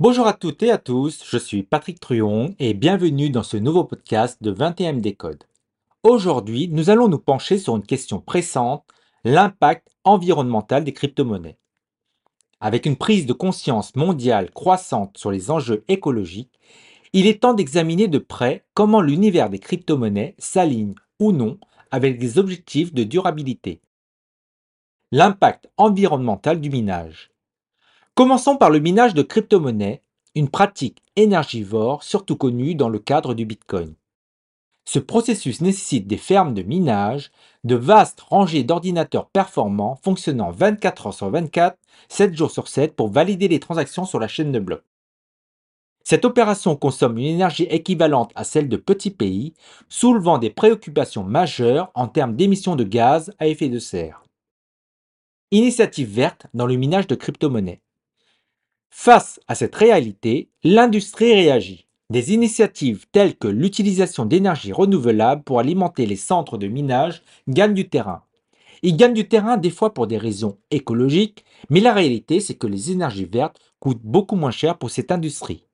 Bonjour à toutes et à tous, je suis Patrick Truon et bienvenue dans ce nouveau podcast de 21 Décode. Aujourd'hui, nous allons nous pencher sur une question pressante, l'impact environnemental des crypto-monnaies. Avec une prise de conscience mondiale croissante sur les enjeux écologiques, il est temps d'examiner de près comment l'univers des crypto-monnaies s'aligne ou non avec des objectifs de durabilité. L'impact environnemental du minage. Commençons par le minage de crypto-monnaies, une pratique énergivore surtout connue dans le cadre du Bitcoin. Ce processus nécessite des fermes de minage, de vastes rangées d'ordinateurs performants fonctionnant 24 heures sur 24, 7 jours sur 7 pour valider les transactions sur la chaîne de blocs. Cette opération consomme une énergie équivalente à celle de petits pays, soulevant des préoccupations majeures en termes d'émissions de gaz à effet de serre. Initiative verte dans le minage de crypto-monnaies. Face à cette réalité, l'industrie réagit. Des initiatives telles que l'utilisation d'énergie renouvelable pour alimenter les centres de minage gagnent du terrain. Ils gagnent du terrain des fois pour des raisons écologiques, mais la réalité c'est que les énergies vertes coûtent beaucoup moins cher pour cette industrie.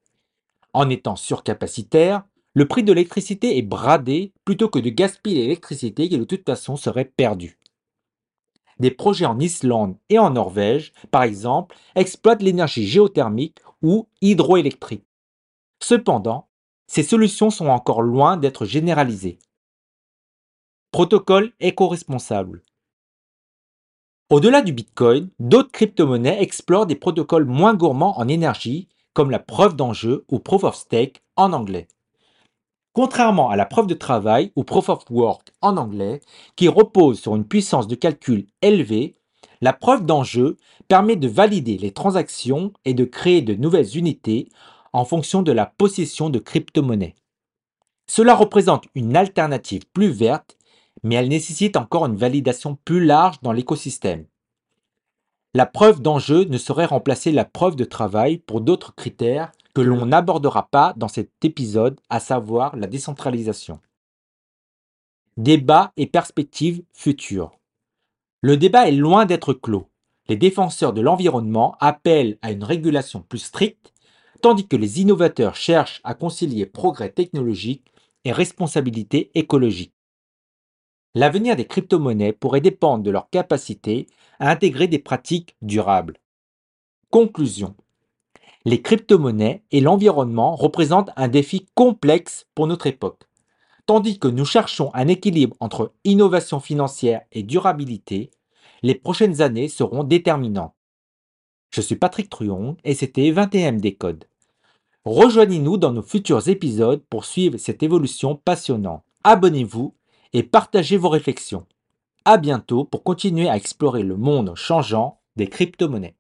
En étant surcapacitaire, le prix de l'électricité est bradé plutôt que de gaspiller l'électricité qui de toute façon serait perdue. Des projets en Islande et en Norvège, par exemple, exploitent l'énergie géothermique ou hydroélectrique. Cependant, ces solutions sont encore loin d'être généralisées. Protocole éco-responsable. Au-delà du Bitcoin, d'autres crypto-monnaies explorent des protocoles moins gourmands en énergie comme la preuve d'enjeu ou proof of stake en anglais. Contrairement à la preuve de travail ou proof of work en anglais, qui repose sur une puissance de calcul élevée, la preuve d'enjeu permet de valider les transactions et de créer de nouvelles unités en fonction de la possession de crypto-monnaies. Cela représente une alternative plus verte, mais elle nécessite encore une validation plus large dans l'écosystème. La preuve d'enjeu ne saurait remplacer la preuve de travail pour d'autres critères que l'on n'abordera pas dans cet épisode, à savoir la décentralisation. Débat et perspectives futures. Le débat est loin d'être clos. Les défenseurs de l'environnement appellent à une régulation plus stricte, tandis que les innovateurs cherchent à concilier progrès technologique et responsabilité écologique. L'avenir des crypto-monnaies pourrait dépendre de leur capacité à intégrer des pratiques durables. Conclusion. Les crypto-monnaies et l'environnement représentent un défi complexe pour notre époque. Tandis que nous cherchons un équilibre entre innovation financière et durabilité, les prochaines années seront déterminantes. Je suis Patrick Truon et c'était 21 Décode. Rejoignez-nous dans nos futurs épisodes pour suivre cette évolution passionnante. Abonnez-vous et partagez vos réflexions. À bientôt pour continuer à explorer le monde changeant des crypto-monnaies.